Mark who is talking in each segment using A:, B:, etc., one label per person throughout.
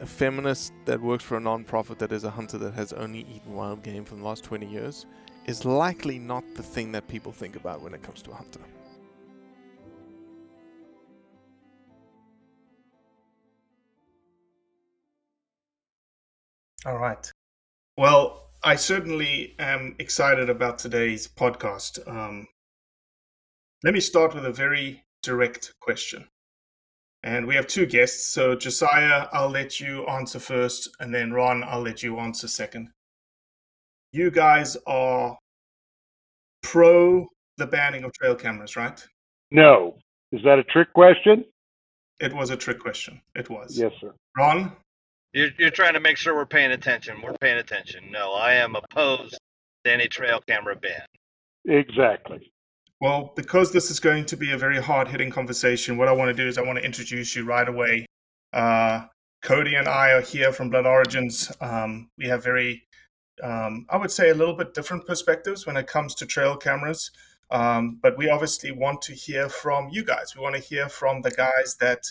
A: a feminist that works for a non-profit that is a hunter that has only eaten wild game for the last 20 years is likely not the thing that people think about when it comes to a hunter.
B: All right. Well, I certainly am excited about today's podcast. Um, let me start with a very direct question. And we have two guests. So, Josiah, I'll let you answer first, and then Ron, I'll let you answer second. You guys are pro the banning of trail cameras, right?
C: No. Is that a trick question?
B: It was a trick question. It was.
C: Yes, sir.
B: Ron?
D: You're, you're trying to make sure we're paying attention. We're paying attention. No, I am opposed to any trail camera ban.
C: Exactly.
B: Well, because this is going to be a very hard hitting conversation, what I want to do is I want to introduce you right away. Uh, Cody and I are here from Blood Origins. Um, we have very, um, I would say, a little bit different perspectives when it comes to trail cameras. Um, but we obviously want to hear from you guys. We want to hear from the guys that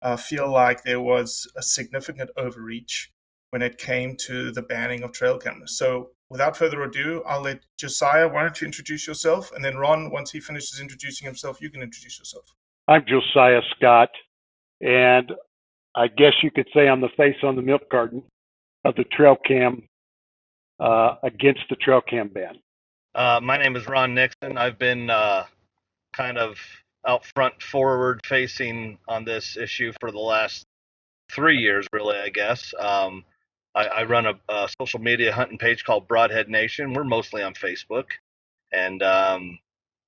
B: uh, feel like there was a significant overreach when it came to the banning of trail cameras. So, without further ado, I'll let Josiah, why don't you introduce yourself? And then Ron, once he finishes introducing himself, you can introduce yourself.
C: I'm Josiah Scott, and I guess you could say I'm the face on the milk carton of the trail cam uh, against the trail cam ban.
D: Uh, my name is Ron Nixon. I've been uh, kind of out front, forward facing on this issue for the last three years, really, I guess. Um, I, I run a, a social media hunting page called Broadhead Nation. We're mostly on Facebook, and um,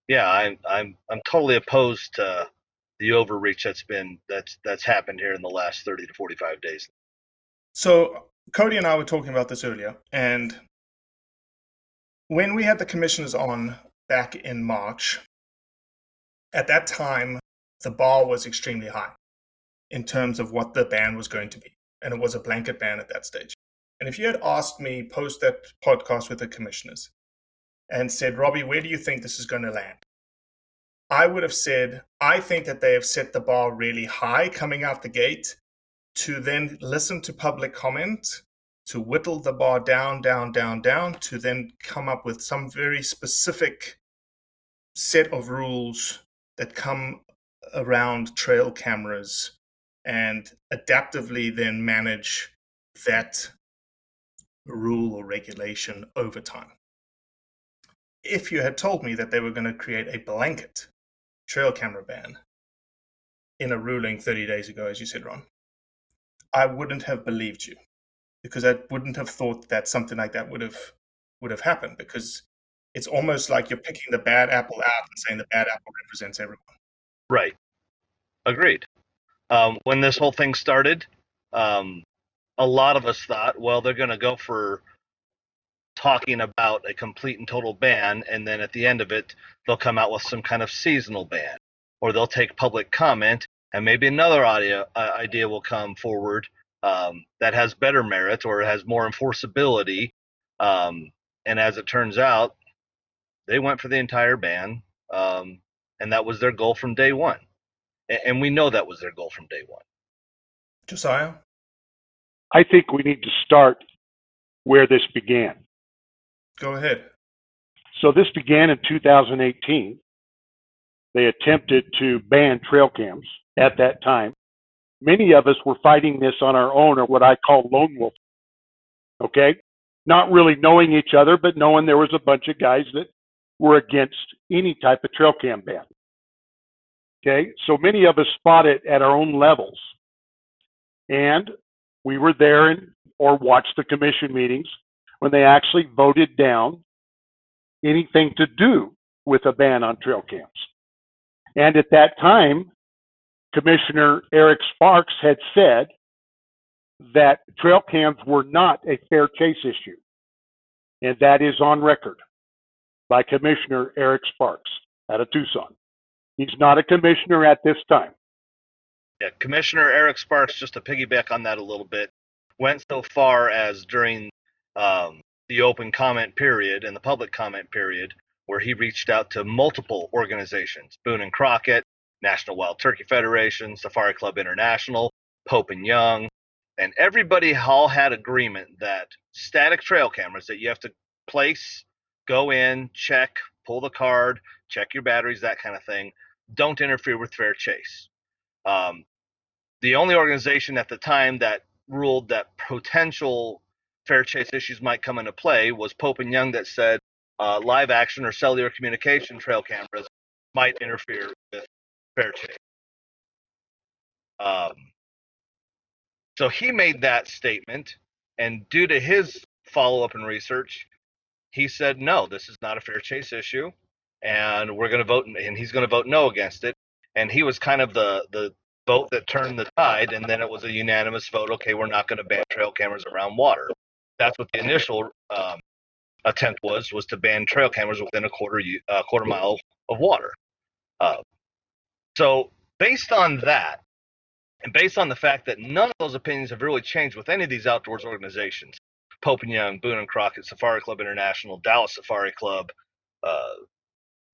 D: yeah, I'm I'm I'm totally opposed to the overreach that's been that's that's happened here in the last 30 to 45 days.
B: So, Cody and I were talking about this earlier, and when we had the commissioners on back in March, at that time, the bar was extremely high in terms of what the ban was going to be. And it was a blanket ban at that stage. And if you had asked me post that podcast with the commissioners and said, Robbie, where do you think this is going to land? I would have said, I think that they have set the bar really high coming out the gate to then listen to public comment, to whittle the bar down, down, down, down, to then come up with some very specific set of rules that come around trail cameras and adaptively then manage that rule or regulation over time. If you had told me that they were going to create a blanket trail camera ban in a ruling 30 days ago, as you said, Ron, I wouldn't have believed you because I wouldn't have thought that something like that would have would have happened because it's almost like you're picking the bad apple out and saying the bad apple represents everyone.
D: Right. Agreed. Um, when this whole thing started, um, a lot of us thought, well, they're going to go for talking about a complete and total ban, and then at the end of it, they'll come out with some kind of seasonal ban, or they'll take public comment, and maybe another idea, uh, idea will come forward um, that has better merit or has more enforceability. Um, and as it turns out, they went for the entire ban, um, and that was their goal from day one. And, and we know that was their goal from day one.
B: Josiah?
C: I think we need to start where this began.
B: Go ahead.
C: So this began in 2018. They attempted to ban trail cams at that time. Many of us were fighting this on our own, or what I call lone wolf. Okay? Not really knowing each other, but knowing there was a bunch of guys that were against any type of trail cam ban. Okay? So many of us fought it at our own levels. And we were there and, or watched the commission meetings when they actually voted down anything to do with a ban on trail cams. And at that time, Commissioner Eric Sparks had said that trail cams were not a fair chase issue. And that is on record by Commissioner Eric Sparks out of Tucson. He's not a commissioner at this time.
D: Yeah, Commissioner Eric Sparks, just to piggyback on that a little bit, went so far as during um, the open comment period and the public comment period, where he reached out to multiple organizations Boone and Crockett, National Wild Turkey Federation, Safari Club International, Pope and Young, and everybody all had agreement that static trail cameras that you have to place, go in, check, pull the card, check your batteries, that kind of thing, don't interfere with fair chase. Um, the only organization at the time that ruled that potential fair chase issues might come into play was Pope and Young that said uh, live action or cellular communication trail cameras might interfere with fair chase. Um, so he made that statement, and due to his follow up and research, he said, no, this is not a fair chase issue, and we're going to vote, and he's going to vote no against it. And he was kind of the the vote that turned the tide, and then it was a unanimous vote. Okay, we're not going to ban trail cameras around water. That's what the initial um, attempt was was to ban trail cameras within a quarter uh, quarter mile of water. Uh, so based on that, and based on the fact that none of those opinions have really changed with any of these outdoors organizations, Pope and Young, Boone and Crockett, Safari Club International, Dallas Safari Club, uh,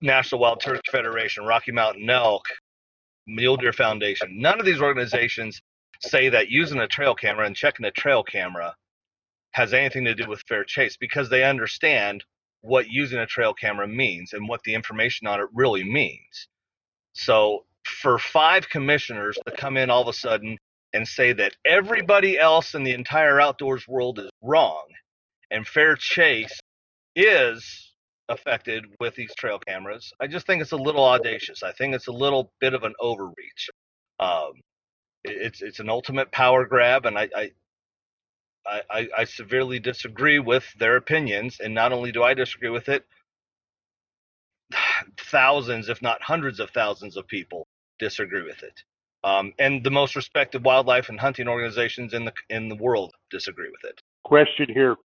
D: National Wild Turkey Federation, Rocky Mountain Elk, Mule Deer Foundation, none of these organizations say that using a trail camera and checking a trail camera has anything to do with fair chase because they understand what using a trail camera means and what the information on it really means. So for five commissioners to come in all of a sudden and say that everybody else in the entire outdoors world is wrong and fair chase is affected with these trail cameras, I just think it's a little audacious. I think it's a little bit of an overreach. Um, it's it's an ultimate power grab, and I, I I, I, severely disagree with their opinions. And not only do I disagree with it, thousands, if not hundreds of thousands of people disagree with it. Um, and the most respected wildlife and hunting organizations in the in the world disagree with it.
C: Question here,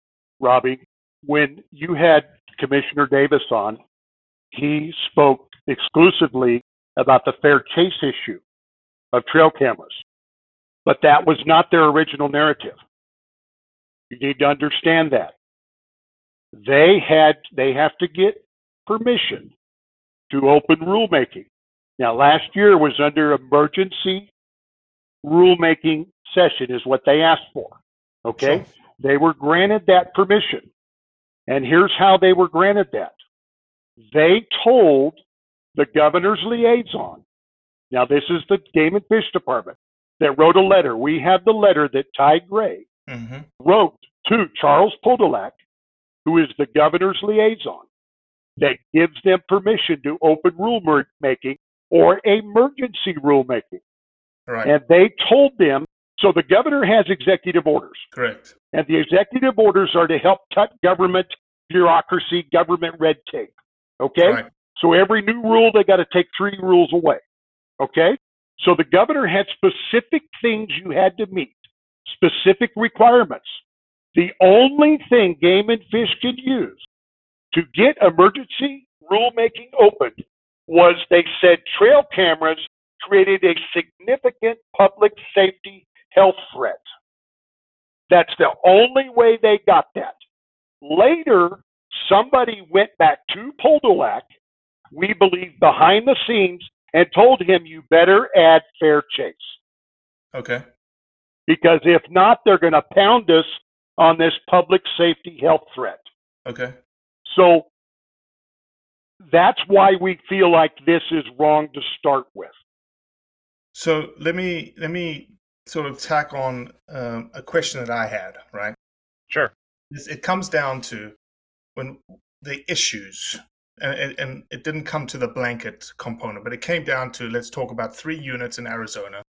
C: Robbie. When you had Commissioner Davis on, he spoke exclusively about the fair chase issue of trail cameras, but that was not their original narrative. You need to understand that they had they have to get permission to open rulemaking. Now, last year was under emergency rulemaking session, is what they asked for. Okay? Sure. They were granted that permission. And here's how they were granted that they told the governor's liaison, now this is the Game and Fish Department, that wrote a letter. We have the letter that Ty Gray
B: Mm-hmm.
C: wrote to Charles Podolak, who is the governor's liaison, that gives them permission to open rulemaking or emergency rulemaking.
B: Right.
C: And they told them, so the governor has executive orders,
B: Correct.
C: and the executive orders are to help cut government bureaucracy, government red tape. Okay?
B: Right.
C: So every new rule, they got to take three rules away. Okay? So the governor had specific things you had to meet, specific requirements. The only thing Game and Fish could use to get emergency rulemaking opened was they said trail cameras created a significant public safety health threat. That's the only way they got that. Later, somebody went back to Podolak, we believe behind the scenes, and told him, you better add fair chase.
B: Okay.
C: Because if not, they're going to pound us on this public safety health threat.
B: Okay.
C: So that's why we feel like this is wrong to start with.
B: So let me let me sort of tack on um, a question that I had. Right.
D: Sure.
B: It comes down to when the issues, and, and, and it didn't come to the blanket component, but it came down to let's talk about three units in Arizona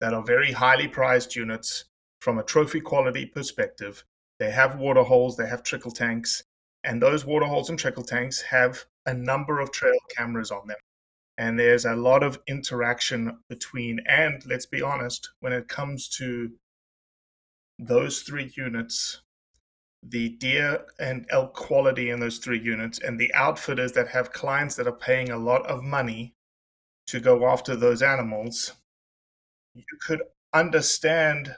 B: that are very highly prized units from a trophy quality perspective. They have water holes, they have trickle tanks, and those water holes and trickle tanks have a number of trail cameras on them. And there's a lot of interaction between, and let's be honest, when it comes to those three units, the deer and elk quality in those three units, and the outfitters that have clients that are paying a lot of money to go after those animals, you could understand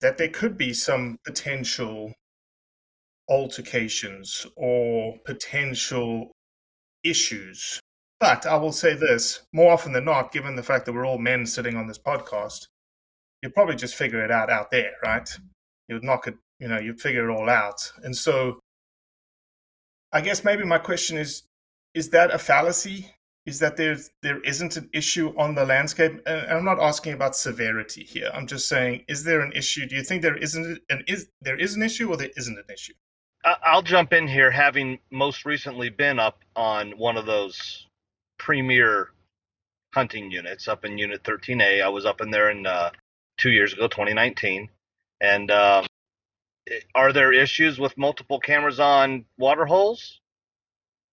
B: that there could be some potential altercations or potential issues. But I will say this more often than not, given the fact that we're all men sitting on this podcast, you'd probably just figure it out out there, right? You'd knock it, you know, you'd figure it all out. And so I guess maybe my question is is that a fallacy? Is that there's there isn't an issue on the landscape? And I'm not asking about severity here. I'm just saying, is there an issue? Do you think there isn't an is there is an issue or there isn't an issue?
D: I'll jump in here, having most recently been up on one of those premier hunting units up in Unit 13A. I was up in there in uh, two years ago, 2019. And um, are there issues with multiple cameras on water holes?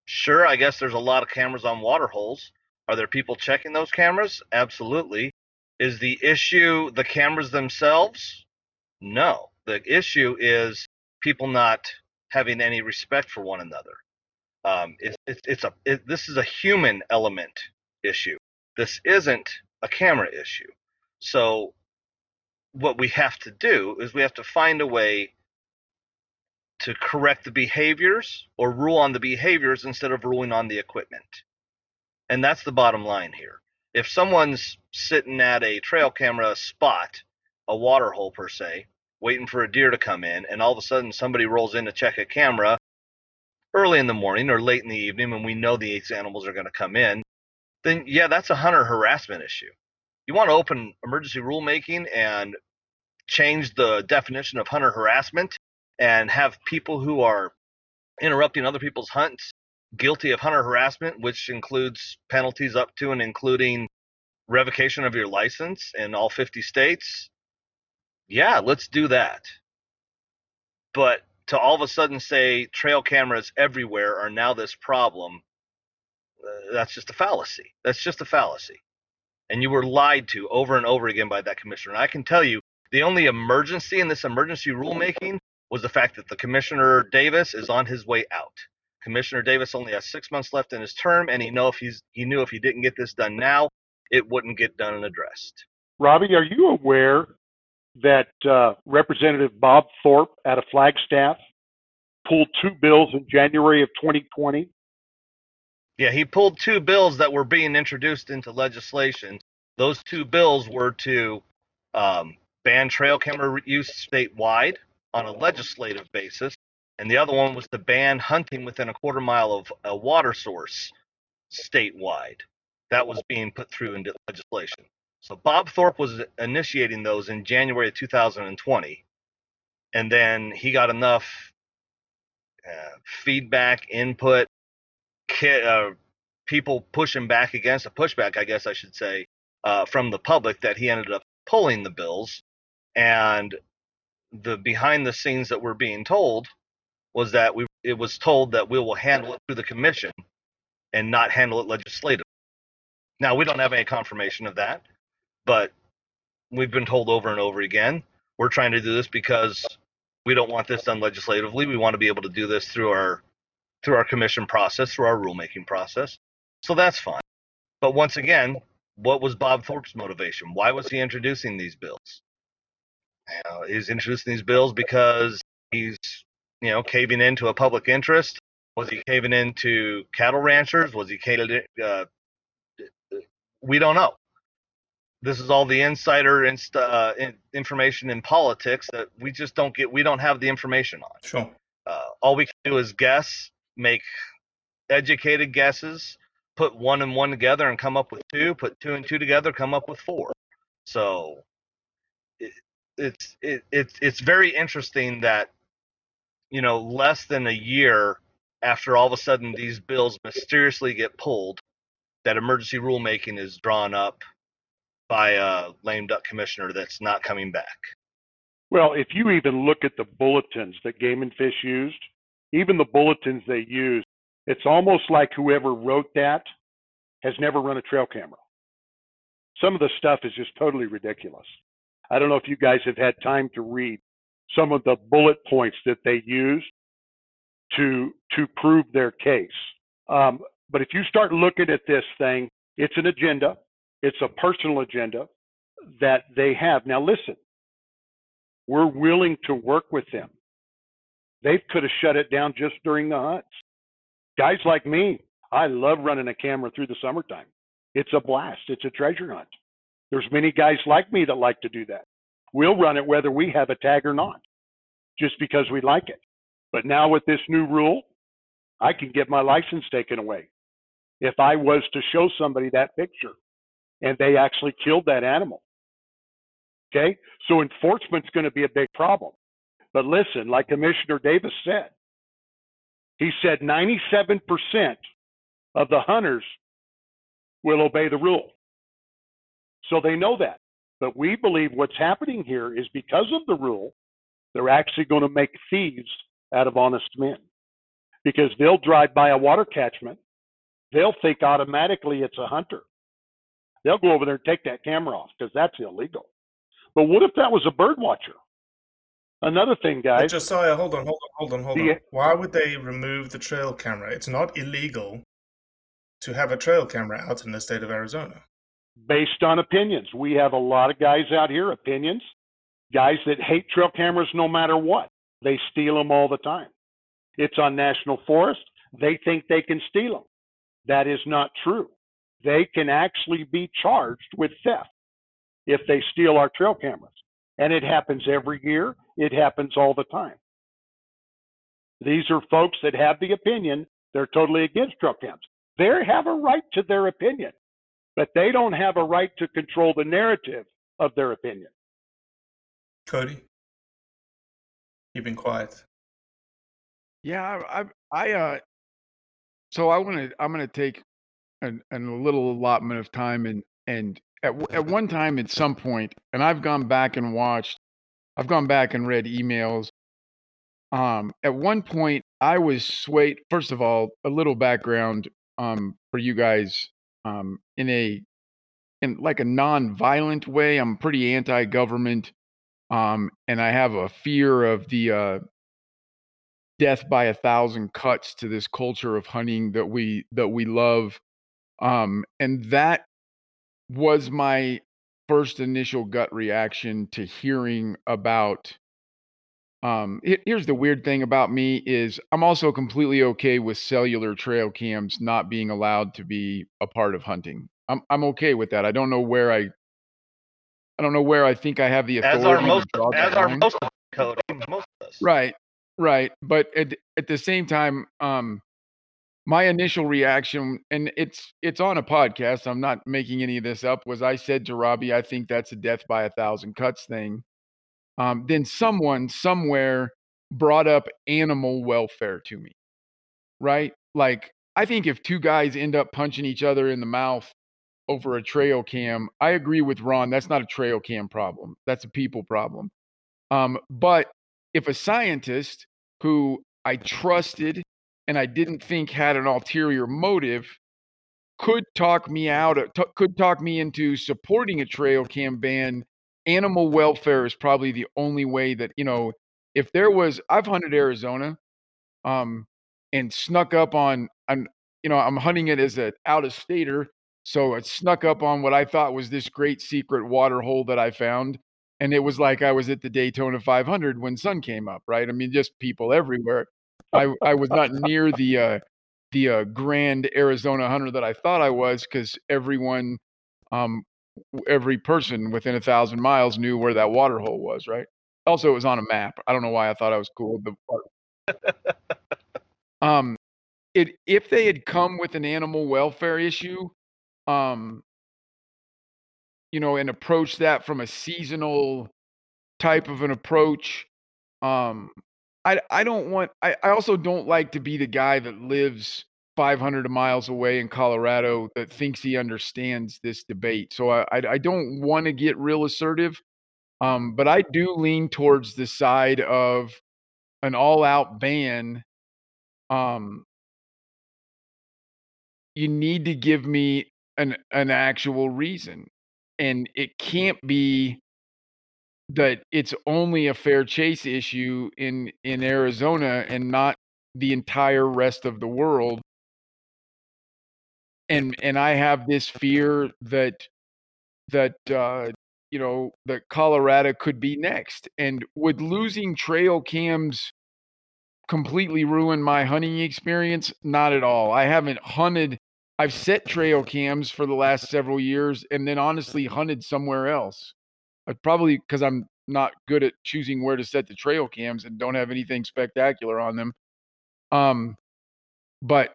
D: Sure, I guess there's a lot of cameras on water holes. Are there people checking those cameras? Absolutely. Is the issue the cameras themselves? No. The issue is people not having any respect for one another. Um, it, it, it's a it, this is a human element issue. This isn't a camera issue. So what we have to do is we have to find a way to correct the behaviors or rule on the behaviors instead of ruling on the equipment. And that's the bottom line here. If someone's sitting at a trail camera spot, a water hole per se, waiting for a deer to come in, and all of a sudden somebody rolls in to check a camera early in the morning or late in the evening when we know these animals are going to come in, then yeah, that's a hunter harassment issue. You want to open emergency rulemaking and change the definition of hunter harassment and have people who are interrupting other people's hunts guilty of hunter harassment, which includes penalties up to and including revocation of your license in all 50 states. Yeah, let's do that. But to all of a sudden say trail cameras everywhere are now this problem, uh, that's just a fallacy. That's just a fallacy. And you were lied to over and over again by that commissioner. And I can tell you, the only emergency in this emergency rulemaking was the fact that the commissioner Davis is on his way out. Commissioner Davis only has six months left in his term, and he know if he's he knew if he didn't get this done now, it wouldn't get done and addressed.
C: Robbie, are you aware that uh, Representative Bob Thorpe out of Flagstaff pulled two bills in January of 2020?
D: Yeah, he pulled two bills that were being introduced into legislation. Those two bills were to um, ban trail camera use statewide on a legislative basis, and the other one was to ban hunting within a quarter mile of a water source statewide. That was being put through into legislation. So Bob Thorpe was initiating those in January of 2020, and then he got enough uh, feedback, input, ki- uh, people pushing back against a pushback, I guess I should say, uh, from the public that he ended up pulling the bills. And the behind the scenes that we're being told was that we it was told that we will handle it through the commission and not handle it legislatively. Now we don't have any confirmation of that, but we've been told over and over again we're trying to do this because we don't want this done legislatively. We want to be able to do this through our through our commission process, through our rulemaking process. So that's fine. But once again, what was Bob Thorpe's motivation? Why was he introducing these bills? Uh, he's introducing these bills because he's, you know, caving into a public interest. Was he caving into cattle ranchers? Was he caving? Uh, we don't know. This is all the insider inst- uh, in- information in politics that we just don't get. We don't have the information on.
B: Sure.
D: Uh, all we can do is guess, make educated guesses, put one and one together and come up with two. Put two and two together, come up with four. So it, it's it, it's it's very interesting that you know less than a year after all of a sudden these bills mysteriously get pulled, that emergency rulemaking is drawn up by a lame duck commissioner that's not coming back.
C: Well, if you even look at the bulletins that Game and Fish used, even the bulletins they used, it's almost like whoever wrote that has never run a trail camera. Some of the stuff is just totally ridiculous. I don't know if you guys have had time to read some of the bullet points that they used to to prove their case. Um, but if you start looking at this thing, it's an agenda. It's a personal agenda that they have. Now, listen, we're willing to work with them. They could have shut it down just during the hunts. Guys like me, I love running a camera through the summertime. It's a blast. It's a treasure hunt. There's many guys like me that like to do that. We'll run it whether we have a tag or not, just because we like it. But now with this new rule, I can get my license taken away if I was to show somebody that picture and they actually killed that animal. Okay, so enforcement's going to be a big problem. But listen, like Commissioner Davis said, he said 97% of the hunters will obey the rule. So they know that. But we believe what's happening here is because of the rule, they're actually going to make thieves out of honest men. Because they'll drive by a water catchment, they'll think automatically it's a hunter. They'll go over there and take that camera off because that's illegal. But what if that was a bird watcher? Another thing, guys. But.
B: Josiah, hold on, hold on, hold on, hold
C: The-
B: on. Why would they remove the trail camera? It's not illegal to have a trail camera out in the state of Arizona.
C: based on opinions. We have a lot of guys out here, opinions, guys that hate trail cameras no matter what. They steal them all the time. It's on national forest. They think they can steal them. That is not true. They can actually be charged with theft if they steal our trail cameras. And it happens every year. It happens all the time. These are folks that have the opinion they're totally against trail cams. They have a right to their opinion but they don't have a right to control the narrative of their opinion.
B: Cody, keeping quiet.
E: Yeah, I, I, I uh, so I want to, I'm going to take an, an, a little allotment of time and, and at, at one time at some point, and I've gone back and watched, I've gone back and read emails. Um, at one point I was swayed, first of all, a little background, um, for you guys, um, in a, in like a non-violent way. I'm pretty anti-government. Um, and I have a fear of the, uh, death by a thousand cuts to this culture of hunting that we that we love um and that was my first initial gut reaction to hearing about um he- here's the weird thing about me is i'm also completely okay with cellular trail cams not being allowed to be a part of hunting i'm i'm okay with that i don't know where i i don't know where i think i have the
D: As
E: authority
D: are
E: to
D: most,
E: draw
D: as are
E: line.
D: most of us, most of us.
E: Right, right. But at at the same time, um, my initial reaction, and it's it's on a podcast. I'm not making any of this up. Was I said to Robbie, I think that's a death by a thousand cuts thing. Um, then someone somewhere brought up animal welfare to me, right? Like I think if two guys end up punching each other in the mouth over a trail cam, I agree with Ron. That's not a trail cam problem. That's a people problem. Um, but if a scientist who I trusted and I didn't think had an ulterior motive could talk me out t- could talk me into supporting a trail cam ban, animal welfare is probably the only way that, you know, if there was I've hunted Arizona um and snuck up on on you know, I'm hunting it as an out of stater, so i snuck up on what I thought was this great secret water hole that I found and it was like I was at the Daytona 500 when sun came up, right? I mean, just people everywhere. I I was not near the uh, the uh, grand Arizona hunter that I thought I was because everyone, um, every person within a thousand miles knew where that water hole was, right? Also, it was on a map. I don't know why I thought I was cool. Um, it if they had come with an animal welfare issue, um, you know, and approach that from a seasonal type of an approach. Um, I I don't want. I I also don't like to be the guy that lives 500 miles away in Colorado that thinks he understands this debate. So I I, I don't want to get real assertive. Um, but I do lean towards the side of an all-out ban. Um, you need to give me an an actual reason, and it can't be that it's only a fair chase issue in in Arizona and not the entire rest of the world. And and I have this fear that that uh, you know that Colorado could be next. And would losing trail cams completely ruin my hunting experience? Not at all. I haven't hunted. I've set trail cams for the last several years, and then honestly hunted somewhere else. I probably because I'm not good at choosing where to set the trail cams and don't have anything spectacular on them. Um, but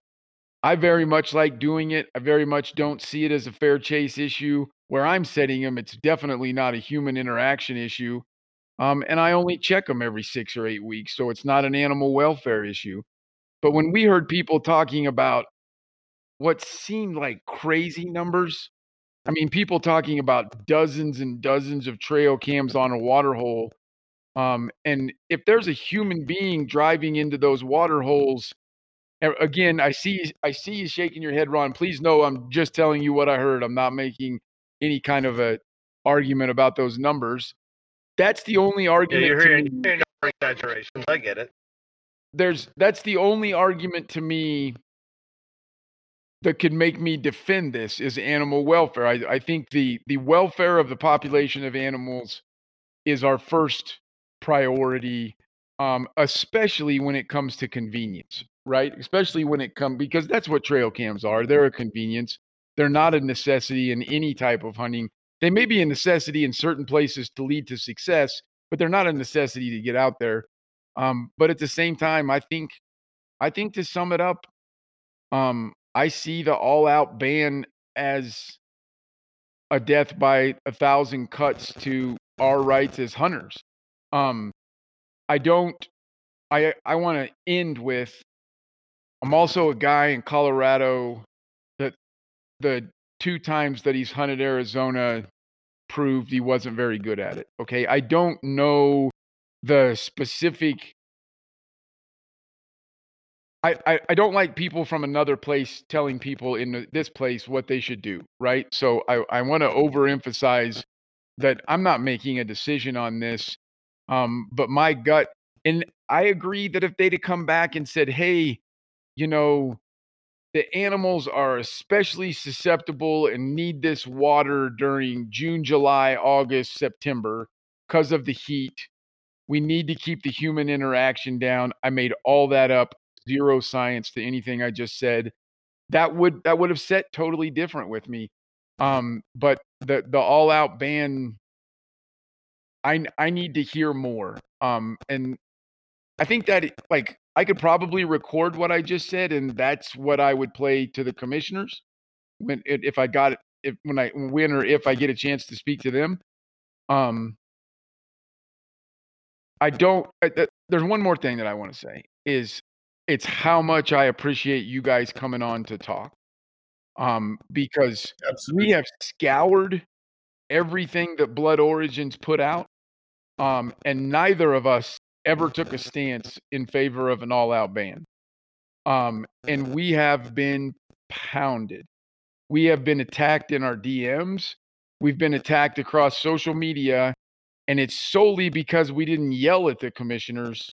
E: I very much like doing it. I very much don't see it as a fair chase issue. Where I'm setting them, it's definitely not a human interaction issue. Um, and I only check them every six or eight weeks, so it's not an animal welfare issue. But when we heard people talking about what seemed like crazy numbers, I mean, people talking about dozens and dozens of trail cams on a water hole. Um, and if there's a human being driving into those water holes, again, I see I see you shaking your head, Ron. Please know I'm just telling you what I heard. I'm not making any kind of a argument about those numbers. That's the only
D: Yeah,
E: argument.
D: you're
E: to
D: hearing, you're hearing exaggerations. I get it.
E: there's that's the only argument to me that could make me defend this is animal welfare. I, I think the the welfare of the population of animals is our first priority, um, especially when it comes to convenience, right? Especially when it comes because that's what trail cams are. They're a convenience. They're not a necessity in any type of hunting. They may be a necessity in certain places to lead to success, but they're not a necessity to get out there. Um, but at the same time, I think, I think to sum it up, um, I see the all-out ban as a death by a thousand cuts to our rights as hunters. Um, I don't. I I want to end with. I'm also a guy in Colorado that the two times that he's hunted Arizona proved he wasn't very good at it. Okay, I don't know the specific I, I, I don't like people from another place telling people in this place what they should do, right? So I, I want to overemphasize that I'm not making a decision on this, um, but my gut, and I agree that if they'd have come back and said, hey, you know, the animals are especially susceptible and need this water during June, July, August, September because of the heat. We need to keep the human interaction down. I made all that up zero science to anything I just said. That would that would have set totally different with me. Um, but the the all out ban, I I need to hear more. Um, and I think that like I could probably record what I just said, and that's what I would play to the commissioners when if I got it if when I win or if I get a chance to speak to them. Um, I don't. th- There's one more thing that I want to say is it's how much I appreciate you guys coming on to talk. Um, because we have scoured everything that Blood Origins put out, um, and neither of us ever took a stance in favor of an all-out ban. Um, and we have been pounded. We have been attacked in our DMs. We've been attacked across social media, and it's solely because we didn't yell at the commissioners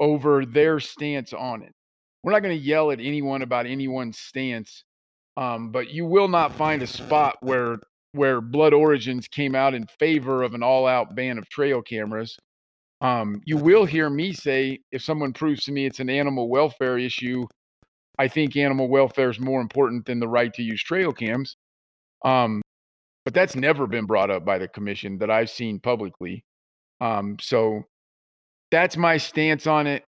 E: over their stance on it. We're not going to yell at anyone about anyone's stance, um, but you will not find a spot where where Blood Origins came out in favor of an all-out ban of trail cameras. Um, you will hear me say if someone proves to me it's an animal welfare issue, I think animal welfare is more important than the right to use trail cams. Um, but that's never been brought up by the commission that I've seen publicly. Um, so that's my stance on it.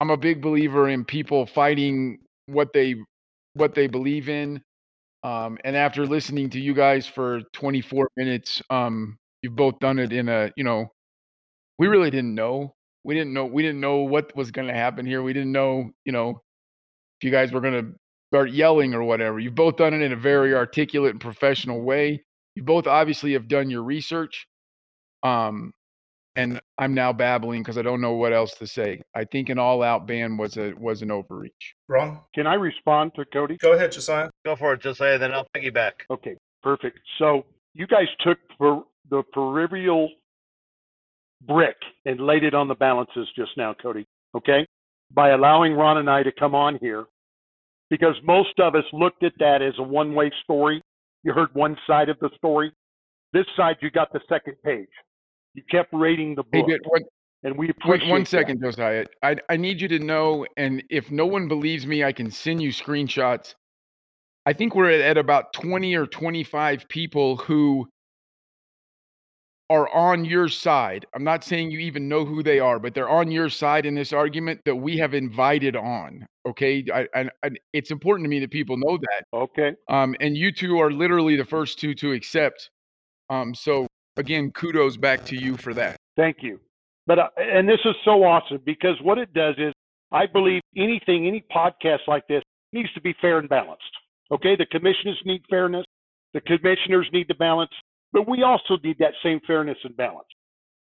E: I'm a big believer in people fighting what they what they believe in. Um, and after listening to you guys for 24 minutes, um, you've both done it in a you know, we really didn't know. We didn't know. We didn't know what was going to happen here. We didn't know, you know, if you guys were going to start yelling or whatever. You've both done it in a very articulate and professional way. You both obviously have done your research. Um, and I'm now babbling because I don't know what else to say. I think an all-out ban was a was an overreach.
B: Wrong.
C: Can I respond to Cody?
B: Go ahead, Josiah.
D: Go for it, Josiah. Then I'll piggyback.
C: Okay, perfect. So you guys took per, the peripheral brick and laid it on the balances just now, Cody. Okay, by allowing Ron and I to come on here, because most of us looked at that as a one-way story. You heard one side of the story. This side, you got the second page. You kept rating the
E: Hey,
C: book,
E: but what,
C: and we appreciate
E: one
C: that.
E: Josiah. I I need you to know, and if no one believes me, I can send you screenshots. I think we're at, at about 20 or 25 people who are on your side. I'm not saying you even know who they are, but they're on your side in this argument that we have invited on. Okay, I, I, I, it's important to me that people know that.
C: Okay.
E: Um, and you two are literally the first two to accept. Um, so again, kudos back to you for that.
C: Thank you. But uh, and this is so awesome because what it does is I believe anything, any podcast like this needs to be fair and balanced. Okay, the commissioners need fairness, the commissioners need the balance, but we also need that same fairness and balance.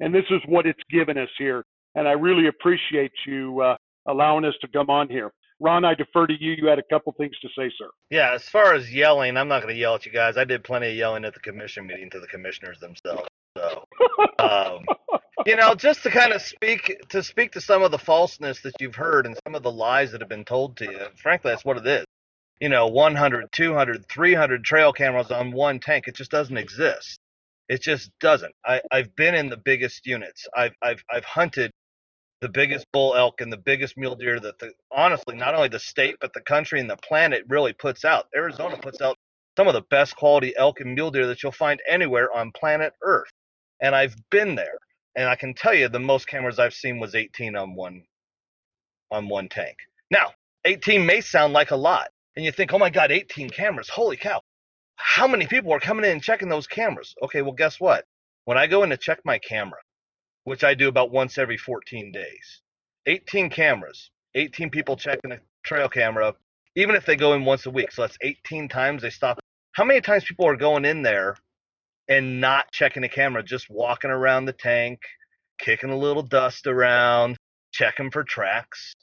C: And this is what it's given us here. And I really appreciate you uh, allowing us to come on here. Ron, I defer to you. You had a couple things to say, sir.
D: Yeah, as far as yelling, I'm not going to yell at you guys. I did plenty of yelling at the commission meeting to the commissioners themselves. So, um, you know, just to kind of speak to speak to some of the falseness that you've heard and some of the lies that have been told to you. Frankly, that's what it is. You know, 100, 200, 300 trail cameras on one tank. It just doesn't exist. It just doesn't. I, I've been in the biggest units. I've I've I've hunted the biggest bull elk and the biggest mule deer that the honestly not only the state but the country and the planet really puts out. Arizona puts out some of the best quality elk and mule deer that you'll find anywhere on planet Earth. And I've been there. And I can tell you the most cameras I've seen was 18 on one on one tank. Now, 18 may sound like a lot. And you think, "Oh my god, 18 cameras. Holy cow. How many people are coming in and checking those cameras?" Okay, well guess what? When I go in to check my camera, which I do about once every 14 days. 18 cameras, 18 people checking a trail camera, even if they go in once a week. So that's 18 times they stop. How many times people are going in there and not checking the camera, just walking around the tank, kicking a little dust around, checking for tracks?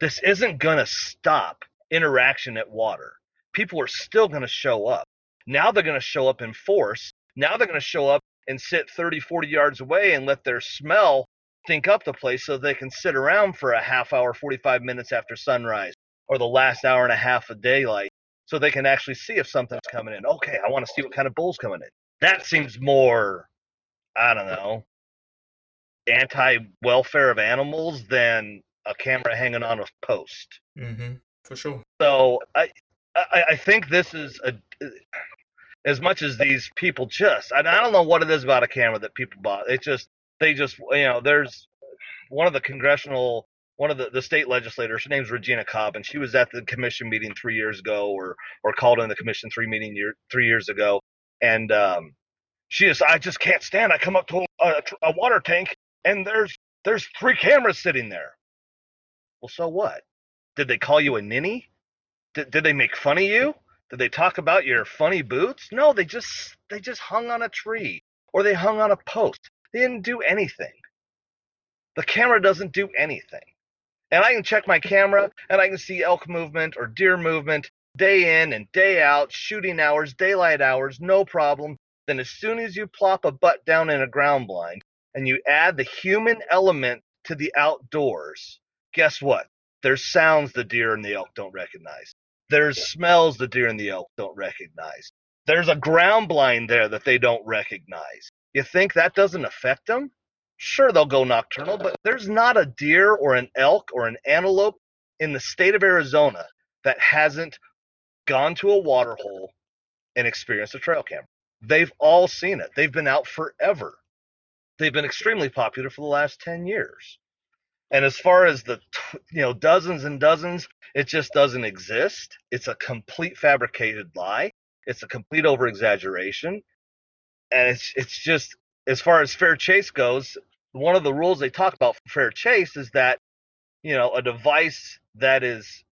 D: This isn't going to stop interaction at water. People are still going to show up. Now they're going to show up in force. Now they're going to show up and sit 30, 40 yards away and let their smell think up the place so they can sit around for a half hour, 45 minutes after sunrise or the last hour and a half of daylight so they can actually see if something's coming in. Okay, I want to see what kind of bull's coming in. That seems more, I don't know, anti welfare of animals than a camera hanging on a post.
B: Mm-hmm. For sure.
D: So I, I, I think this is a, as much as these people just, and I don't know what it is about a camera that people bought. It just, they just, you know, there's, one of the congressional one of the, the state legislators, her name's Regina Cobb, and she was at the commission meeting three years ago, or or called in the commission three meeting year three years ago, and um, she is I just can't stand. I come up to a, a water tank and there's there's three cameras sitting there. Well, so what? Did they call you a ninny? Did, did they make fun of you? Did they talk about your funny boots? No, they just they just hung on a tree or they hung on a post. They didn't do anything. The camera doesn't do anything. And I can check my camera and I can see elk movement or deer movement day in and day out, shooting hours, daylight hours, no problem. Then as soon as you plop a butt down in a ground blind and you add the human element to the outdoors, guess what? There's sounds the deer and the elk don't recognize. There's smells the deer and the elk don't recognize. There's a ground blind there that they don't recognize. You think that doesn't affect them? Sure, they'll go nocturnal, but there's not a deer or an elk or an antelope in the state of Arizona that hasn't gone to a water hole and experienced a trail camera. They've all seen it. They've been out forever. They've been extremely popular for the last 10 years. And as far as the you know dozens and dozens, it just doesn't exist. It's a complete fabricated lie. It's a complete over exaggeration. And it's it's just as far as fair chase goes, one of the rules they talk about for fair chase is that you know a device that is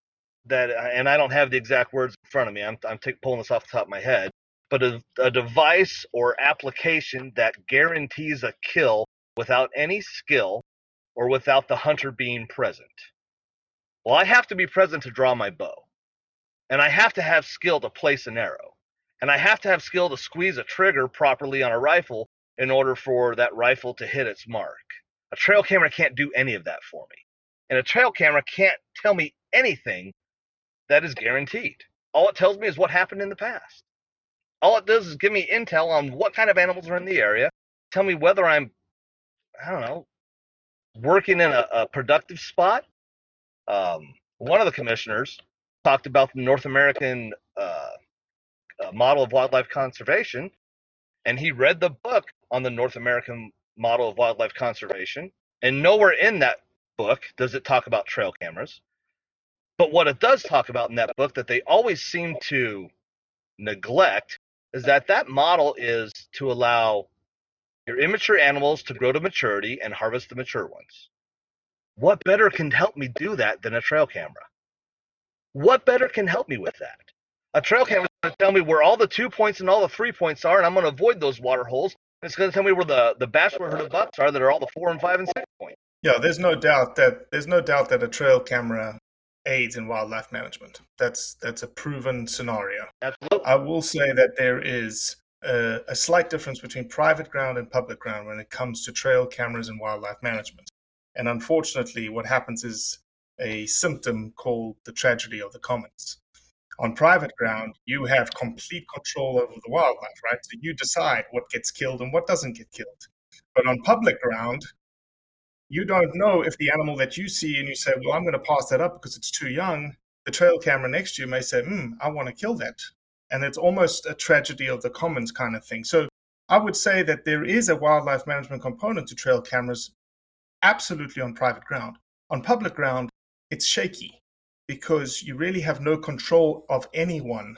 D: that and I don't have the exact words in front of me. I'm I'm t- pulling this off the top of my head, but a, a device or application that guarantees a kill without any skill or without the hunter being present. Well, I have to be present to draw my bow, and I have to have skill to place an arrow, and I have to have skill to squeeze a trigger properly on a rifle in order for that rifle to hit its mark. A trail camera can't do any of that for me. And a trail camera can't tell me anything that is guaranteed. All it tells me is what happened in the past. All it does is give me intel on what kind of animals are in the area, tell me whether I'm, I don't know, working in a, a productive spot. Um, one of the commissioners talked about the North American uh, uh, model of wildlife conservation, and he read the book on the North American model of wildlife conservation. And nowhere in that book does it talk about trail cameras. But what it does talk about in that book that they always seem to neglect is that that model is to allow your immature animals to grow to maturity and harvest the mature ones. What better can help me do that than a trail camera? What better can help me with that? A trail camera is going to tell me where all the two points and all the three points are, and I'm going to avoid those water holes. It's going to tell me where the, the bachelor herd of bucks are that are all the four and five and six points.
B: Yeah, there's no doubt that there's no doubt that a trail camera aids in wildlife management. That's that's a proven scenario.
D: Absolutely.
B: I will say that there is a, slight difference between private ground and public ground when it comes to trail cameras and wildlife management. And unfortunately, what happens is a symptom called the tragedy of the commons. On private ground, you have complete control over the wildlife, right? So you decide what gets killed and what doesn't get killed. But on public ground, you don't know if the animal that you see and you say, well, I'm going to pass that up because it's too young. The trail camera next to you may say, hmm, I want to kill that. And it's almost a tragedy of the commons kind of thing. So I would say that there is a wildlife management component to trail cameras absolutely on private ground. On public ground, it's shaky because you really have no control of anyone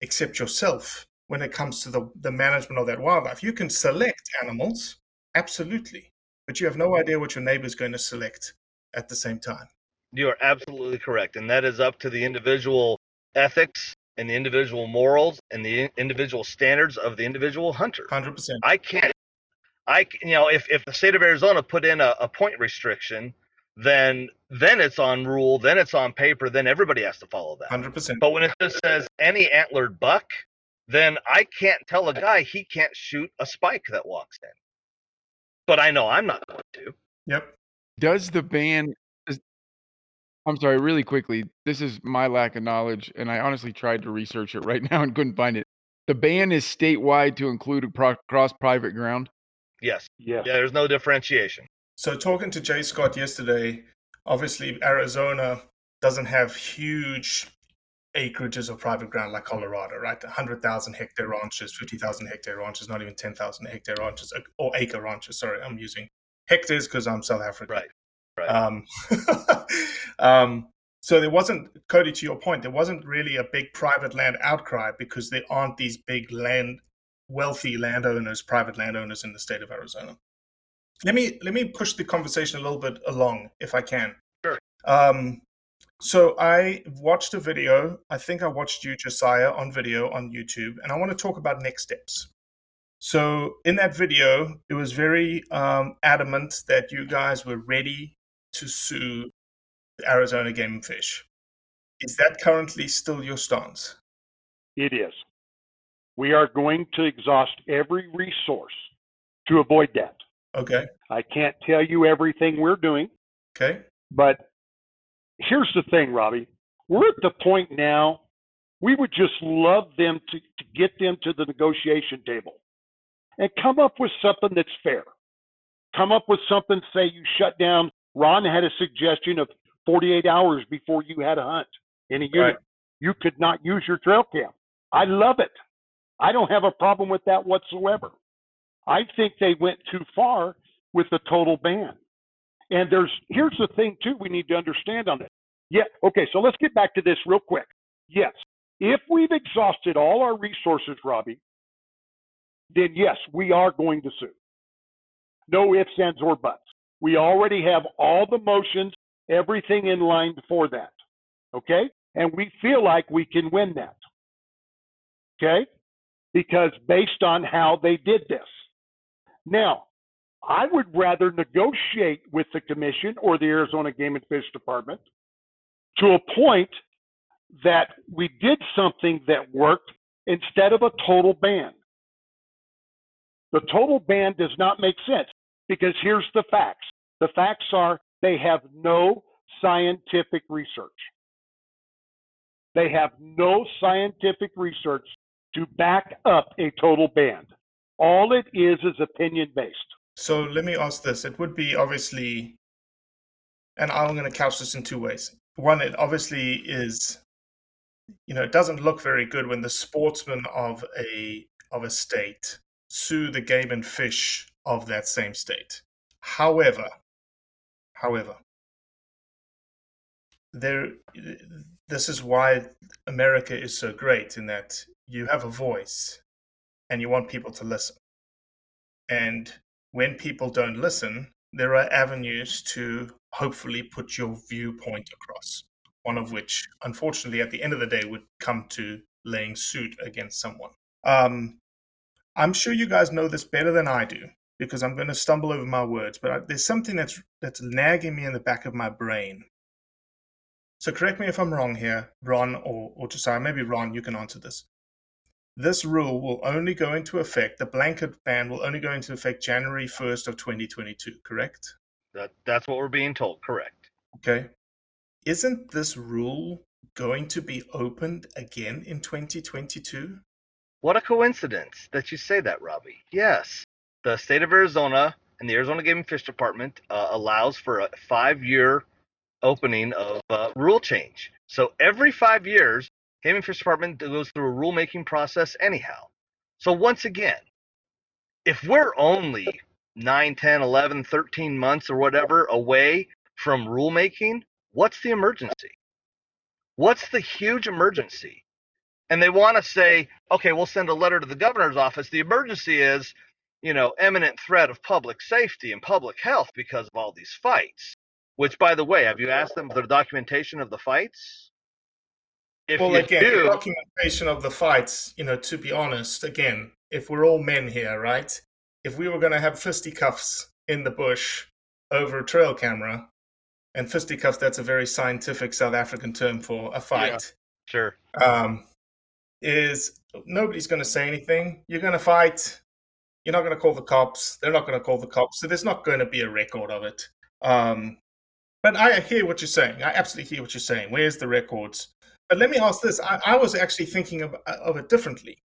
B: except yourself when it comes to the, the management of that wildlife. You can select animals, absolutely, but you have no idea what your neighbor is going to select at the same time.
D: You are absolutely correct. And that is up to the individual ethics and the individual morals and the individual standards of the individual hunter.
B: 100%.
D: I can't, I, you know, if, if the state of Arizona put in a, a point restriction, then then it's on rule, then it's on paper, then everybody has to follow that.
B: 100%.
D: But when it just says any antlered buck, then I can't tell a guy he can't shoot a spike that walks in. But I know I'm not going to.
B: Yep.
E: Does the ban? Is, I'm sorry, really quickly. This is my lack of knowledge, and I honestly tried to research it right now and couldn't find it. The ban is statewide to include across private ground.
D: Yes.
C: Yes.
D: Yeah. There's no differentiation.
B: So talking to Jay Scott yesterday, obviously Arizona doesn't have huge acreages of private ground like Colorado, right? 100,000 hectare ranches, 50,000 hectare ranches, not even 10,000 hectare ranches or acre ranches. Sorry, I'm using hectares because I'm South African.
D: Right.
B: Um, um, so there wasn't, Cody, to your point, there wasn't really a big private land outcry because there aren't these big land, wealthy landowners, private landowners in the state of Arizona. Let me let me push the conversation a little bit along, if I can.
D: Sure.
B: Um, so I watched a video. I think I watched you, Josiah, on video on YouTube, and I want to talk about next steps. So in that video, it was very um, adamant that you guys were ready to sue the Arizona Game and Fish. Is that currently still your stance?
C: It is. We are going to exhaust every resource to avoid that.
B: Okay.
C: I can't tell you everything we're doing,
B: Okay.
C: but here's the thing, Robbie. We're at the point now, we would just love them to, to get them to the negotiation table and come up with something that's fair. Come up with something, say you shut down. Ron had a suggestion of 48 hours before you had a hunt in a unit.
B: Right.
C: You could not use your trail cam. I love it. I don't have a problem with that whatsoever. I think they went too far with the total ban. And there's here's the thing too we need to understand on it. Yeah, okay, so let's get back to this real quick. Yes, if we've exhausted all our resources, Robbie, then yes, we are going to sue. No ifs, ands, or buts. We already have all the motions, everything in line for that. Okay? And we feel like we can win that. Okay? Because based on how they did this. Now, I would rather negotiate with the commission or the Arizona Game and Fish Department to a point that we did something that worked instead of a total ban. The total ban does not make sense because here's the facts. The facts are they have no scientific research. They have no scientific research to back up a total ban. All it is is opinion based.
B: So let me ask this. It would be obviously, and I'm going to couch this in two ways. One, it obviously is, you know, it doesn't look very good when the sportsmen of a of a state sue the game and fish of that same state. However, however, there, this is why America is so great in that you have a voice and you want people to listen. And when people don't listen, there are avenues to hopefully put your viewpoint across. One of which, unfortunately, at the end of the day, would come to laying suit against someone. Um, I'm sure you guys know this better than I do because I'm going to stumble over my words, but I, there's something that's that's nagging me in the back of my brain. So correct me if I'm wrong here, Ron or or Josiah. Maybe Ron, you can answer this. This rule will only go into effect. The blanket ban will only go into effect January 1st of 2022. Correct?
D: That that's what we're being told. Correct.
B: Okay. Isn't this rule going to be opened again in 2022?
D: What a coincidence that you say that, Robbie. Yes, the state of Arizona and the Arizona Game and Fish Department uh, allows for a five-year opening of uh, rule change. So every five years, Game and Fish Department goes through a rulemaking process anyhow. So once again, if we're only 9, 10, 11, 13 months or whatever away from rulemaking, what's the emergency? What's the huge emergency? And they want to say, okay, we'll send a letter to the governor's office. The emergency is, you know, imminent threat of public safety and public health because of all these fights. Which, by the way, have you asked them for the documentation of the fights? If
B: well, again,
D: do,
B: documentation of the fights, you know, to be honest, again, if we're all men here, right? If we were going to have fisticuffs in the bush over a trail camera, and fisticuffs, that's a very scientific South African term for a fight.
D: sure.
B: Um, is nobody's going to say anything. You're going to fight. You're not going to call the cops. They're not going to call the cops. So there's not going to be a record of it. Um, but I hear what you're saying. I absolutely hear what you're saying. Where's the records? But let me ask this. I, I was actually thinking of, of it differently.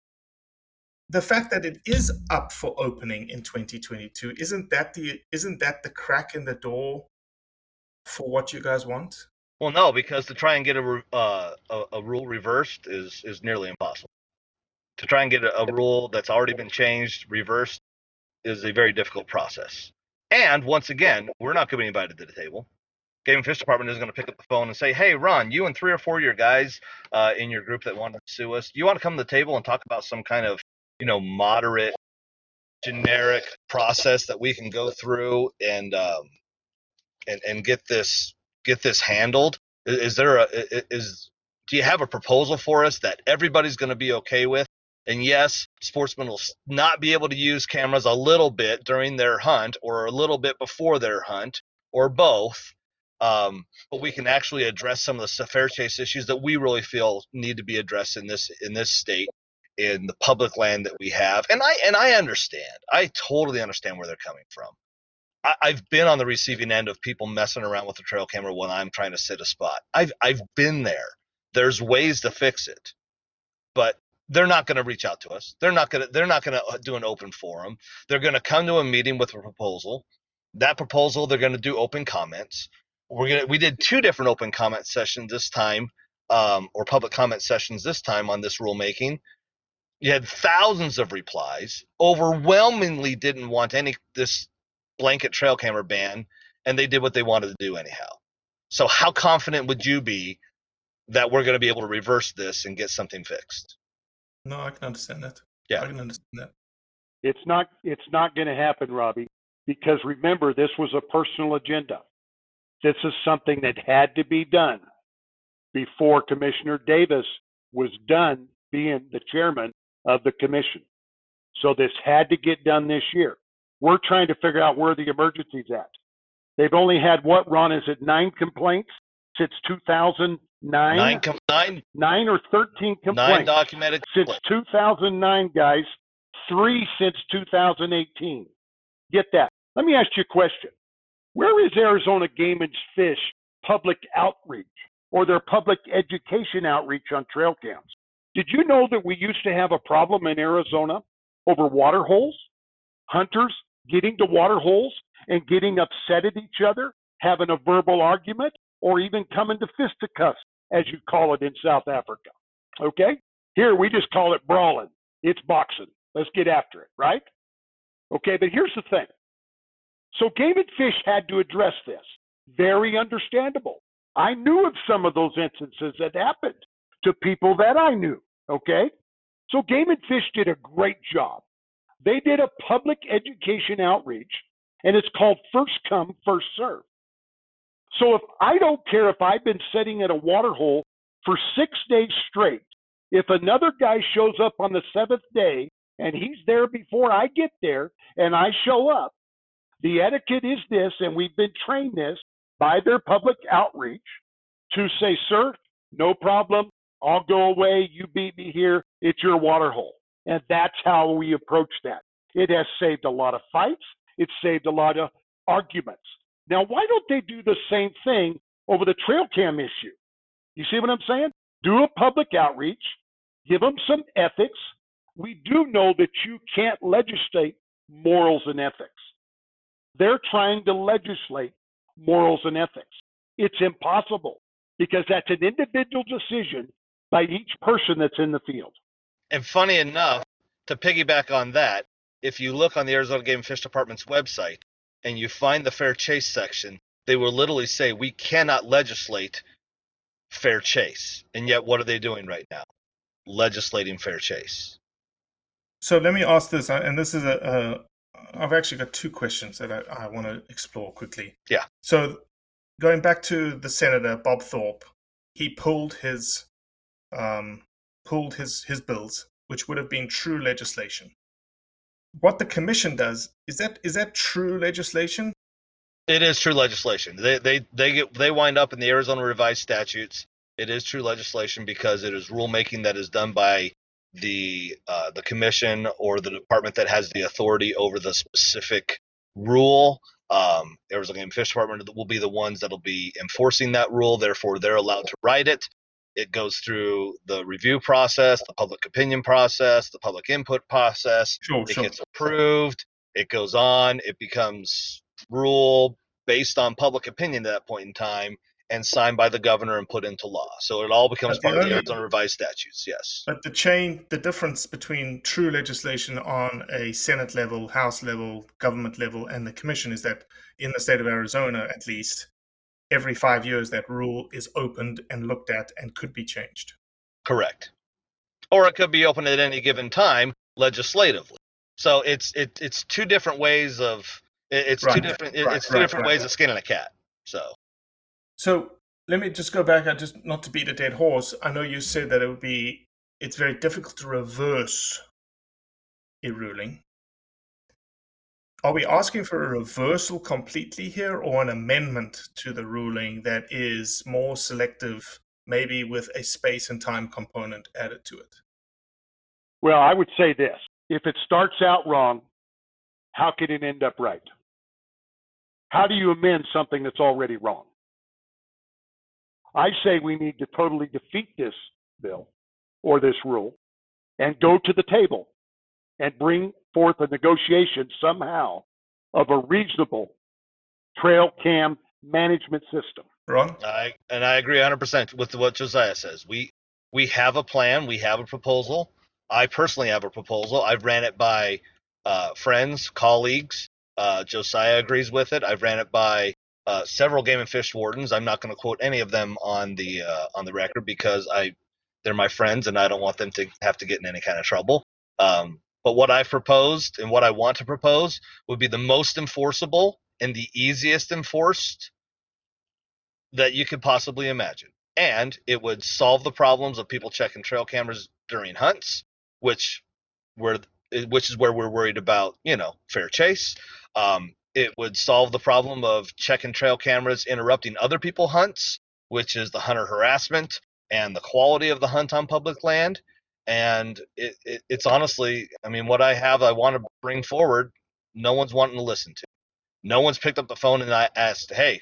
B: The fact that it is up for opening in 2022 isn't that the isn't that the crack in the door for what you guys want?
D: Well, no, because to try and get a uh, a, a rule reversed is is nearly impossible. To try and get a, a rule that's already been changed reversed is a very difficult process. And once again, we're not coming invited to the table. Game and Fish Department is going to pick up the phone and say, "Hey, Ron, you and three or four of your guys uh, in your group that want to sue us, you want to come to the table and talk about some kind of, you know, moderate, generic process that we can go through and um, and and get this get this handled? Is, is there a is do you have a proposal for us that everybody's going to be okay with? And yes, sportsmen will not be able to use cameras a little bit during their hunt or a little bit before their hunt or both. Um, but we can actually address some of the fair chase issues that we really feel need to be addressed in this in this state in the public land that we have. And I and I understand. I totally understand where they're coming from. I, I've been on the receiving end of people messing around with the trail camera when I'm trying to sit a spot. I've I've been there. There's ways to fix it, but they're not going to reach out to us. They're not going to they're not going to do an open forum. They're going to come to a meeting with a proposal. That proposal they're going to do open comments. We're going to we did two different open comment sessions this time um, or public comment sessions this time on this rulemaking. You had thousands of replies. Overwhelmingly didn't want any this blanket trail camera ban and they did what they wanted to do anyhow. So how confident would you be that we're going to be able to reverse this and get something fixed?
B: No, I can understand that.
D: Yeah.
B: I can understand that.
C: It's not it's not going to happen, Robbie, because remember this was a personal agenda. This is something that had to be done before Commissioner Davis was done being the chairman of the commission. So this had to get done this year. We're trying to figure out where the emergency's at. They've only had what, Ron? Is it nine complaints since 2009?
D: Nine, com- nine,
C: nine or 13 complaints.
D: nine documented.
C: since 2009, guys. Three since 2018. Get that. Let me ask you a question. Where is Arizona Game and Fish public outreach or their public education outreach on trail cams? Did you know that we used to have a problem in Arizona over water holes? Hunters getting to water holes and getting upset at each other, having a verbal argument, or even coming to fisticuffs, as you call it in South Africa. Okay? Here we just call it brawling. It's boxing. Let's get after it, right? Okay, but here's the thing. So Game and Fish had to address this. Very understandable. I knew of some of those instances that happened to people that I knew. Okay? So Game and Fish did a great job. They did a public education outreach, and it's called First Come, First Serve. So if I don't care if I've been sitting at a water hole for six days straight, if another guy shows up on the seventh day and he's there before I get there and I show up, the etiquette is this, and we've been trained this by their public outreach to say, sir, no problem. I'll go away. You beat me here. It's your water hole. And that's how we approach that. It has saved a lot of fights. It's saved a lot of arguments. Now, why don't they do the same thing over the trail cam issue? You see what I'm saying? Do a public outreach, give them some ethics. We do know that you can't legislate morals and ethics. They're trying to legislate morals and ethics. It's impossible because that's an individual decision by each person that's in the field.
D: And funny enough, to piggyback on that, if you look on the Arizona Game and Fish Department's website and you find the fair chase section, they will literally say we cannot legislate fair chase. And yet, what are they doing right now? Legislating fair chase.
B: So let me ask this, uh, and this is a, a I've actually got two questions that I, I want to explore quickly.
D: Yeah.
B: So going back to the senator Bob Thorpe, he pulled his um, pulled his his bills, which would have been true legislation. What the commission does is that is that true legislation?
D: It is true legislation. They they they get they wind up in the Arizona revised statutes. It is true legislation because it is rulemaking that is done by the uh, the commission or the department that has the authority over the specific rule. Um, Arizona Game Fish Department will be the ones that'll be enforcing that rule. Therefore, they're allowed to write it. It goes through the review process, the public opinion process, the public input process.
B: Sure,
D: it
B: sure.
D: gets approved. It goes on. It becomes rule based on public opinion at that point in time and signed by the governor and put into law. So it all becomes part of the Arizona revised statutes. Yes.
B: But the chain, the difference between true legislation on a Senate level, House level, government level, and the commission is that in the state of Arizona, at least, every five years that rule is opened and looked at and could be changed.
D: Correct. Or it could be open at any given time legislatively. So it's it, it's two different ways of it- it's two
B: Right,
D: different
B: right,
D: it's two
B: right,
D: different ways of skinning a cat. So
B: So let me just go back. I just not to beat a dead horse. I know you said that it would be it's very difficult to reverse a ruling. Are we asking for a reversal completely here or an amendment to the ruling that is more selective, maybe with a space and time component added to it?
C: Well, I would say this if it starts out wrong, how can it end up right? How do you amend something that's already wrong? I say we need to totally defeat this bill or this rule and go to the table and bring forth a negotiation somehow of a reasonable trail cam management system.
B: Ron?
D: I and I agree 100% with what Josiah says. We we have a plan, we have a proposal. I personally have a proposal. I've ran it by uh, friends, colleagues. Uh, Josiah agrees with it. I've ran it by uh, several game and fish wardens. I'm not going to quote any of them on the uh, on the record because I they're my friends and I don't want them to have to get in any kind of trouble. Um, but what I've proposed and what I want to propose would be the most enforceable and the easiest enforced that you could possibly imagine. And it would solve the problems of people checking trail cameras during hunts, which were which is where we're worried about, you know, fair chase. Um, it would solve the problem of checking trail cameras interrupting other people hunts, which is the hunter harassment and the quality of the hunt on public land. And it, it, it's honestly, I mean, what I have, I want to bring forward. No one's wanting to listen to. No one's picked up the phone and I asked, "Hey,